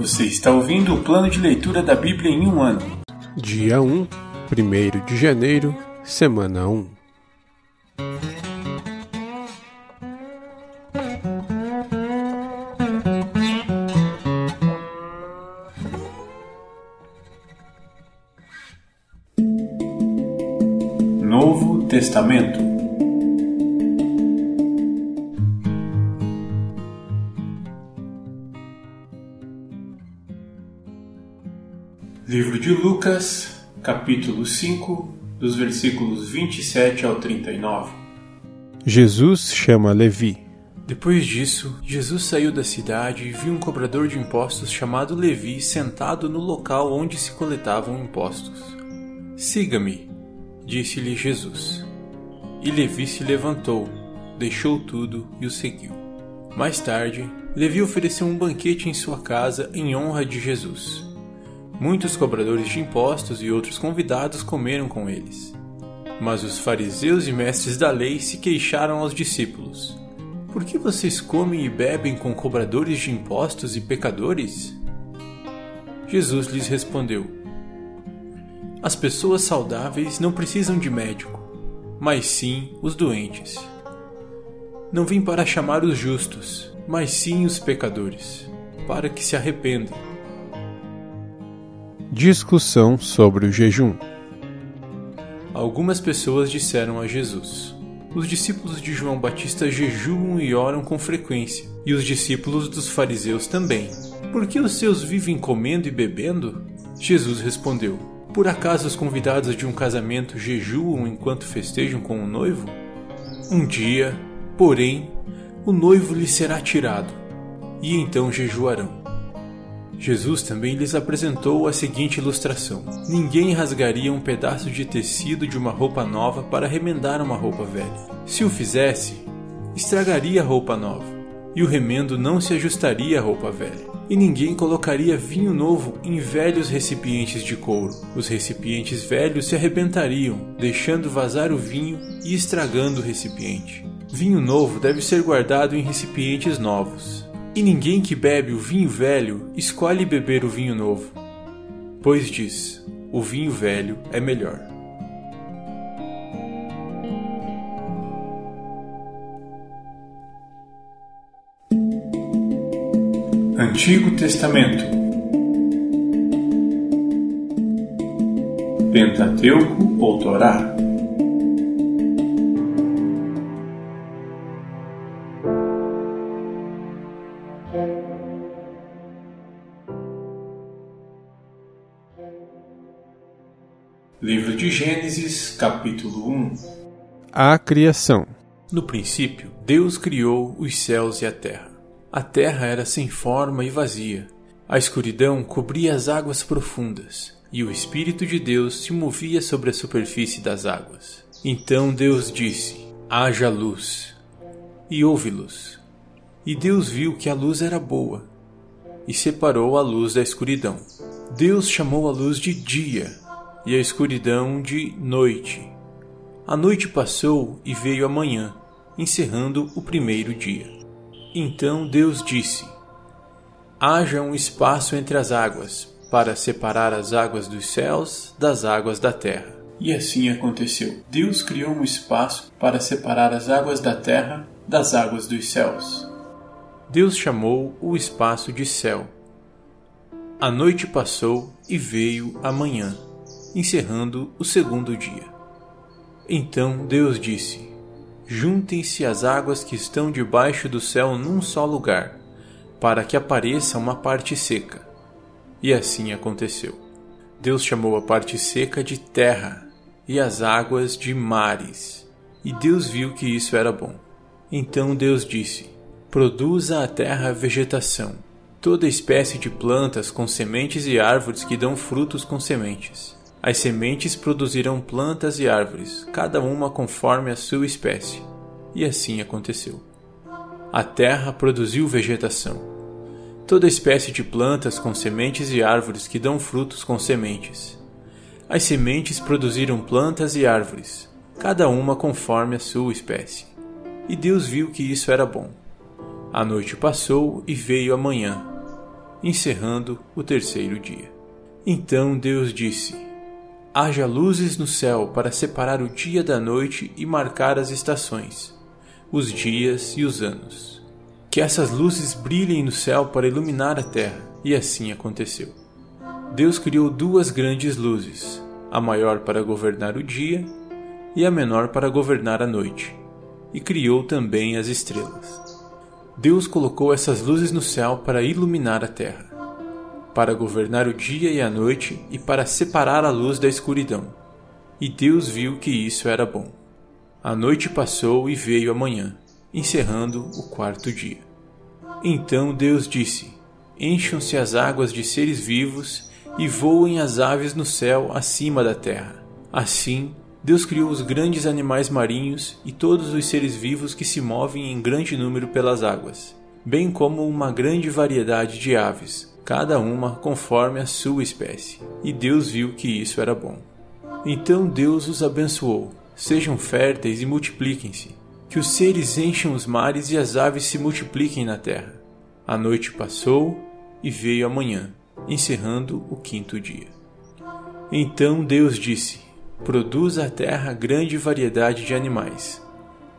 Você está ouvindo o plano de leitura da Bíblia em um ano. Dia 1, 1 de janeiro, semana 1. Novo Testamento de Lucas, capítulo 5, dos versículos 27 ao 39. Jesus chama Levi. Depois disso, Jesus saiu da cidade e viu um cobrador de impostos chamado Levi sentado no local onde se coletavam impostos. Siga-me, disse-lhe Jesus. E Levi se levantou, deixou tudo e o seguiu. Mais tarde, Levi ofereceu um banquete em sua casa em honra de Jesus. Muitos cobradores de impostos e outros convidados comeram com eles. Mas os fariseus e mestres da lei se queixaram aos discípulos: Por que vocês comem e bebem com cobradores de impostos e pecadores? Jesus lhes respondeu: As pessoas saudáveis não precisam de médico, mas sim os doentes. Não vim para chamar os justos, mas sim os pecadores, para que se arrependam. Discussão sobre o jejum. Algumas pessoas disseram a Jesus: Os discípulos de João Batista jejuam e oram com frequência, e os discípulos dos fariseus também. Por que os seus vivem comendo e bebendo? Jesus respondeu: Por acaso os convidados de um casamento jejuam enquanto festejam com o noivo? Um dia, porém, o noivo lhe será tirado, e então jejuarão. Jesus também lhes apresentou a seguinte ilustração: Ninguém rasgaria um pedaço de tecido de uma roupa nova para remendar uma roupa velha. Se o fizesse, estragaria a roupa nova, e o remendo não se ajustaria à roupa velha. E ninguém colocaria vinho novo em velhos recipientes de couro. Os recipientes velhos se arrebentariam, deixando vazar o vinho e estragando o recipiente. Vinho novo deve ser guardado em recipientes novos e ninguém que bebe o vinho velho escolhe beber o vinho novo, pois diz: o vinho velho é melhor. Antigo Testamento Pentateuco ou Torá Gênesis, capítulo 1 A criação. No princípio, Deus criou os céus e a terra. A terra era sem forma e vazia. A escuridão cobria as águas profundas, e o Espírito de Deus se movia sobre a superfície das águas. Então Deus disse: Haja luz. E houve luz. E Deus viu que a luz era boa, e separou a luz da escuridão. Deus chamou a luz de dia e a escuridão de noite. A noite passou e veio a manhã, encerrando o primeiro dia. Então Deus disse: Haja um espaço entre as águas, para separar as águas dos céus das águas da terra. E assim aconteceu. Deus criou um espaço para separar as águas da terra das águas dos céus. Deus chamou o espaço de céu. A noite passou e veio a manhã encerrando o segundo dia. Então Deus disse: Juntem-se as águas que estão debaixo do céu num só lugar, para que apareça uma parte seca. E assim aconteceu. Deus chamou a parte seca de terra e as águas de mares. E Deus viu que isso era bom. Então Deus disse: Produza a terra vegetação, toda espécie de plantas com sementes e árvores que dão frutos com sementes as sementes produzirão plantas e árvores, cada uma conforme a sua espécie. E assim aconteceu. A terra produziu vegetação. Toda espécie de plantas com sementes e árvores que dão frutos com sementes. As sementes produziram plantas e árvores, cada uma conforme a sua espécie. E Deus viu que isso era bom. A noite passou e veio a manhã. encerrando o terceiro dia. Então Deus disse: Haja luzes no céu para separar o dia da noite e marcar as estações, os dias e os anos. Que essas luzes brilhem no céu para iluminar a terra. E assim aconteceu. Deus criou duas grandes luzes, a maior para governar o dia e a menor para governar a noite, e criou também as estrelas. Deus colocou essas luzes no céu para iluminar a terra, para governar o dia e a noite e para separar a luz da escuridão. E Deus viu que isso era bom. A noite passou e veio a manhã, encerrando o quarto dia. Então Deus disse: Encham-se as águas de seres vivos e voem as aves no céu acima da terra. Assim, Deus criou os grandes animais marinhos e todos os seres vivos que se movem em grande número pelas águas, bem como uma grande variedade de aves, cada uma conforme a sua espécie. E Deus viu que isso era bom. Então Deus os abençoou: sejam férteis e multipliquem-se, que os seres encham os mares e as aves se multipliquem na terra. A noite passou e veio a manhã, encerrando o quinto dia. Então Deus disse: produz a terra grande variedade de animais,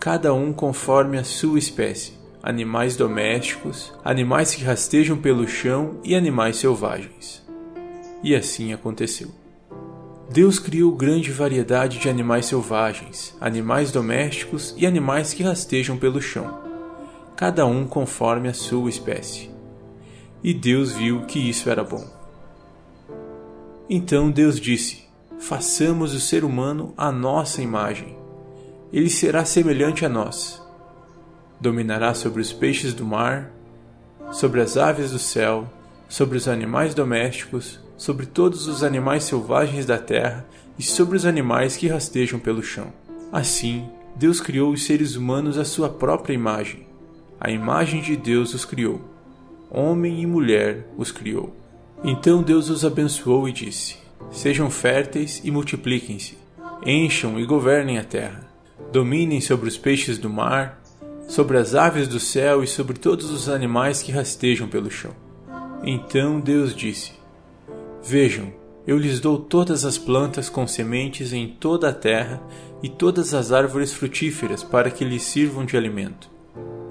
cada um conforme a sua espécie, animais domésticos, animais que rastejam pelo chão e animais selvagens. E assim aconteceu. Deus criou grande variedade de animais selvagens, animais domésticos e animais que rastejam pelo chão, cada um conforme a sua espécie. E Deus viu que isso era bom. Então Deus disse: façamos o ser humano à nossa imagem. Ele será semelhante a nós. Dominará sobre os peixes do mar, sobre as aves do céu, sobre os animais domésticos, sobre todos os animais selvagens da terra e sobre os animais que rastejam pelo chão. Assim, Deus criou os seres humanos à sua própria imagem. A imagem de Deus os criou. Homem e mulher os criou. Então Deus os abençoou e disse: Sejam férteis e multipliquem-se, encham e governem a terra, dominem sobre os peixes do mar, sobre as aves do céu e sobre todos os animais que rastejam pelo chão. Então Deus disse: Vejam, eu lhes dou todas as plantas com sementes em toda a terra e todas as árvores frutíferas para que lhes sirvam de alimento.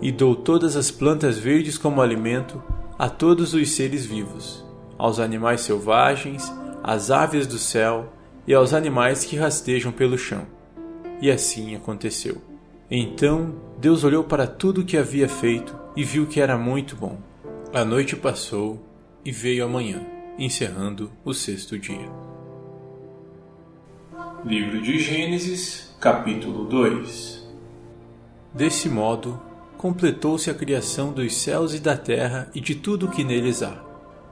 E dou todas as plantas verdes como alimento a todos os seres vivos, aos animais selvagens, às aves do céu e aos animais que rastejam pelo chão. E assim aconteceu. Então Deus olhou para tudo o que havia feito e viu que era muito bom. A noite passou e veio a manhã, encerrando o sexto dia. Livro de Gênesis, capítulo 2 Desse modo, completou-se a criação dos céus e da terra e de tudo o que neles há.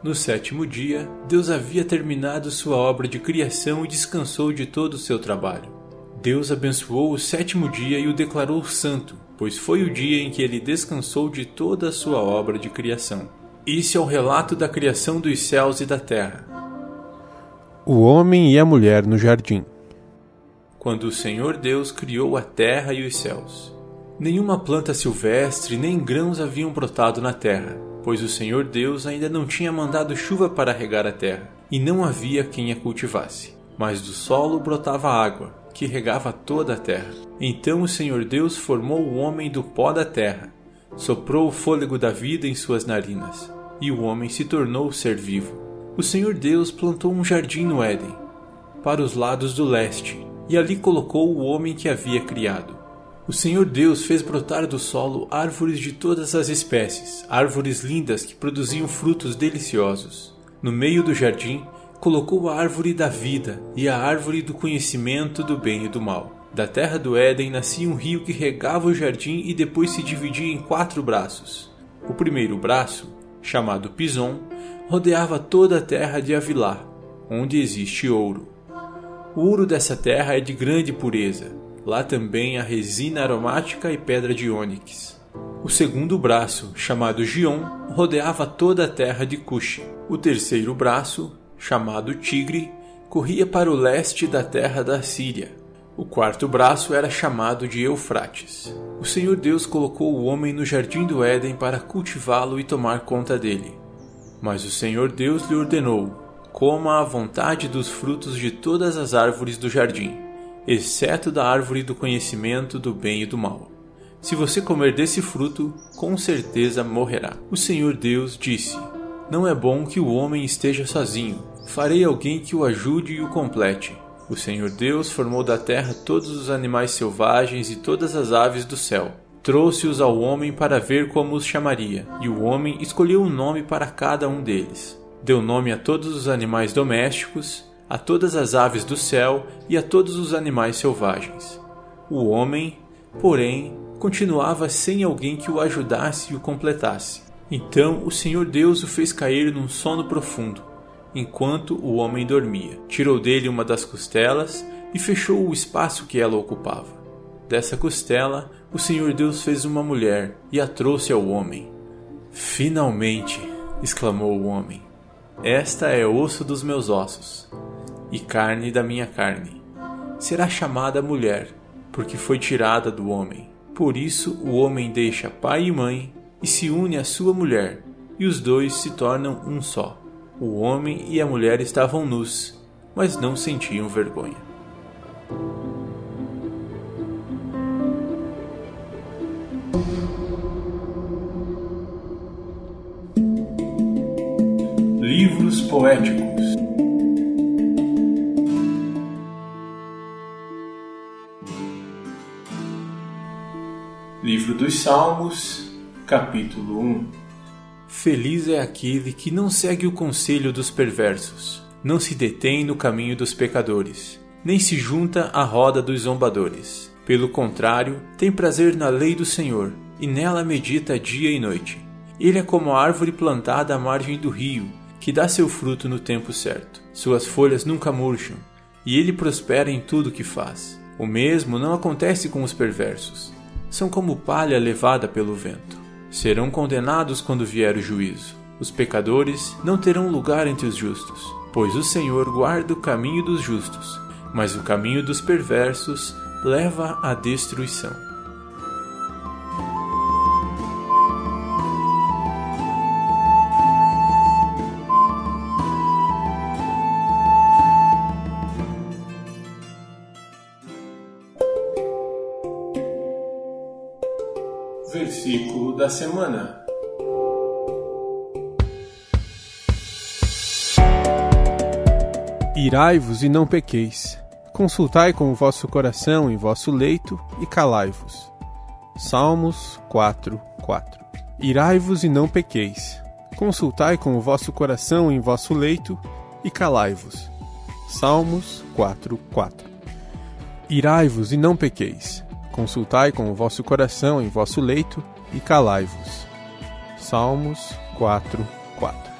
No sétimo dia, Deus havia terminado sua obra de criação e descansou de todo o seu trabalho. Deus abençoou o sétimo dia e o declarou santo, pois foi o dia em que ele descansou de toda a sua obra de criação. Isso é o relato da criação dos céus e da terra. O homem e a mulher no jardim. Quando o Senhor Deus criou a terra e os céus. Nenhuma planta silvestre nem grãos haviam brotado na terra pois o Senhor Deus ainda não tinha mandado chuva para regar a terra, e não havia quem a cultivasse. Mas do solo brotava água, que regava toda a terra. Então o Senhor Deus formou o homem do pó da terra, soprou o fôlego da vida em suas narinas, e o homem se tornou ser vivo. O Senhor Deus plantou um jardim no Éden, para os lados do leste, e ali colocou o homem que havia criado. O Senhor Deus fez brotar do solo árvores de todas as espécies, árvores lindas que produziam frutos deliciosos. No meio do jardim, colocou a árvore da vida e a árvore do conhecimento do bem e do mal. Da terra do Éden nascia um rio que regava o jardim e depois se dividia em quatro braços. O primeiro braço, chamado Pison, rodeava toda a terra de Avilá, onde existe ouro. O ouro dessa terra é de grande pureza Lá também há resina aromática e pedra de ônix. O segundo braço, chamado Gion, rodeava toda a terra de Cush. O terceiro braço, chamado Tigre, corria para o leste da terra da Síria. O quarto braço era chamado de Eufrates. O Senhor Deus colocou o homem no jardim do Éden para cultivá-lo e tomar conta dele. Mas o Senhor Deus lhe ordenou: Coma à vontade dos frutos de todas as árvores do jardim, exceto da árvore do conhecimento do bem e do mal. Se você comer desse fruto, com certeza morrerá. O Senhor Deus disse: Não é bom que o homem esteja sozinho. Farei alguém que o ajude e o complete. O Senhor Deus formou da terra todos os animais selvagens e todas as aves do céu trouxe-os ao homem para ver como os chamaria, e o homem escolheu um nome para cada um deles. Deu nome a todos os animais domésticos, a todas as aves do céu e a todos os animais selvagens. O homem, porém, continuava sem alguém que o ajudasse e o completasse. Então o Senhor Deus o fez cair num sono profundo, enquanto o homem dormia. Tirou dele uma das costelas e fechou o espaço que ela ocupava. Dessa costela, o Senhor Deus fez uma mulher e a trouxe ao homem. Finalmente! exclamou o homem. Esta é osso dos meus ossos e carne da minha carne. Será chamada mulher, porque foi tirada do homem. Por isso o homem deixa pai e mãe e se une à sua mulher, e os dois se tornam um só. O homem e a mulher estavam nus, mas não sentiam vergonha. Livros poéticos Livro dos Salmos, capítulo 1 Feliz é aquele que não segue o conselho dos perversos, não se detém no caminho dos pecadores, nem se junta à roda dos zombadores. Pelo contrário, tem prazer na lei do Senhor, e nela medita dia e noite. Ele é como a árvore plantada à margem do rio, que dá seu fruto no tempo certo. Suas folhas nunca murcham, e ele prospera em tudo que faz. O mesmo não acontece com os perversos. São como palha levada pelo vento. Serão condenados quando vier o juízo. Os pecadores não terão lugar entre os justos, pois o Senhor guarda o caminho dos justos, mas o caminho dos perversos leva à destruição. Da semana. Irai-vos e não pequeis. Consultai com o vosso coração em vosso leito e calai-vos. Salmos 4, 4 Irai-vos e não pequeis. Consultai com o vosso coração em vosso leito e calai-vos. Salmos 4, 4 Irai-vos e não pequeis. Consultai com o vosso coração em vosso leito e calai-vos. Salmos 4, 4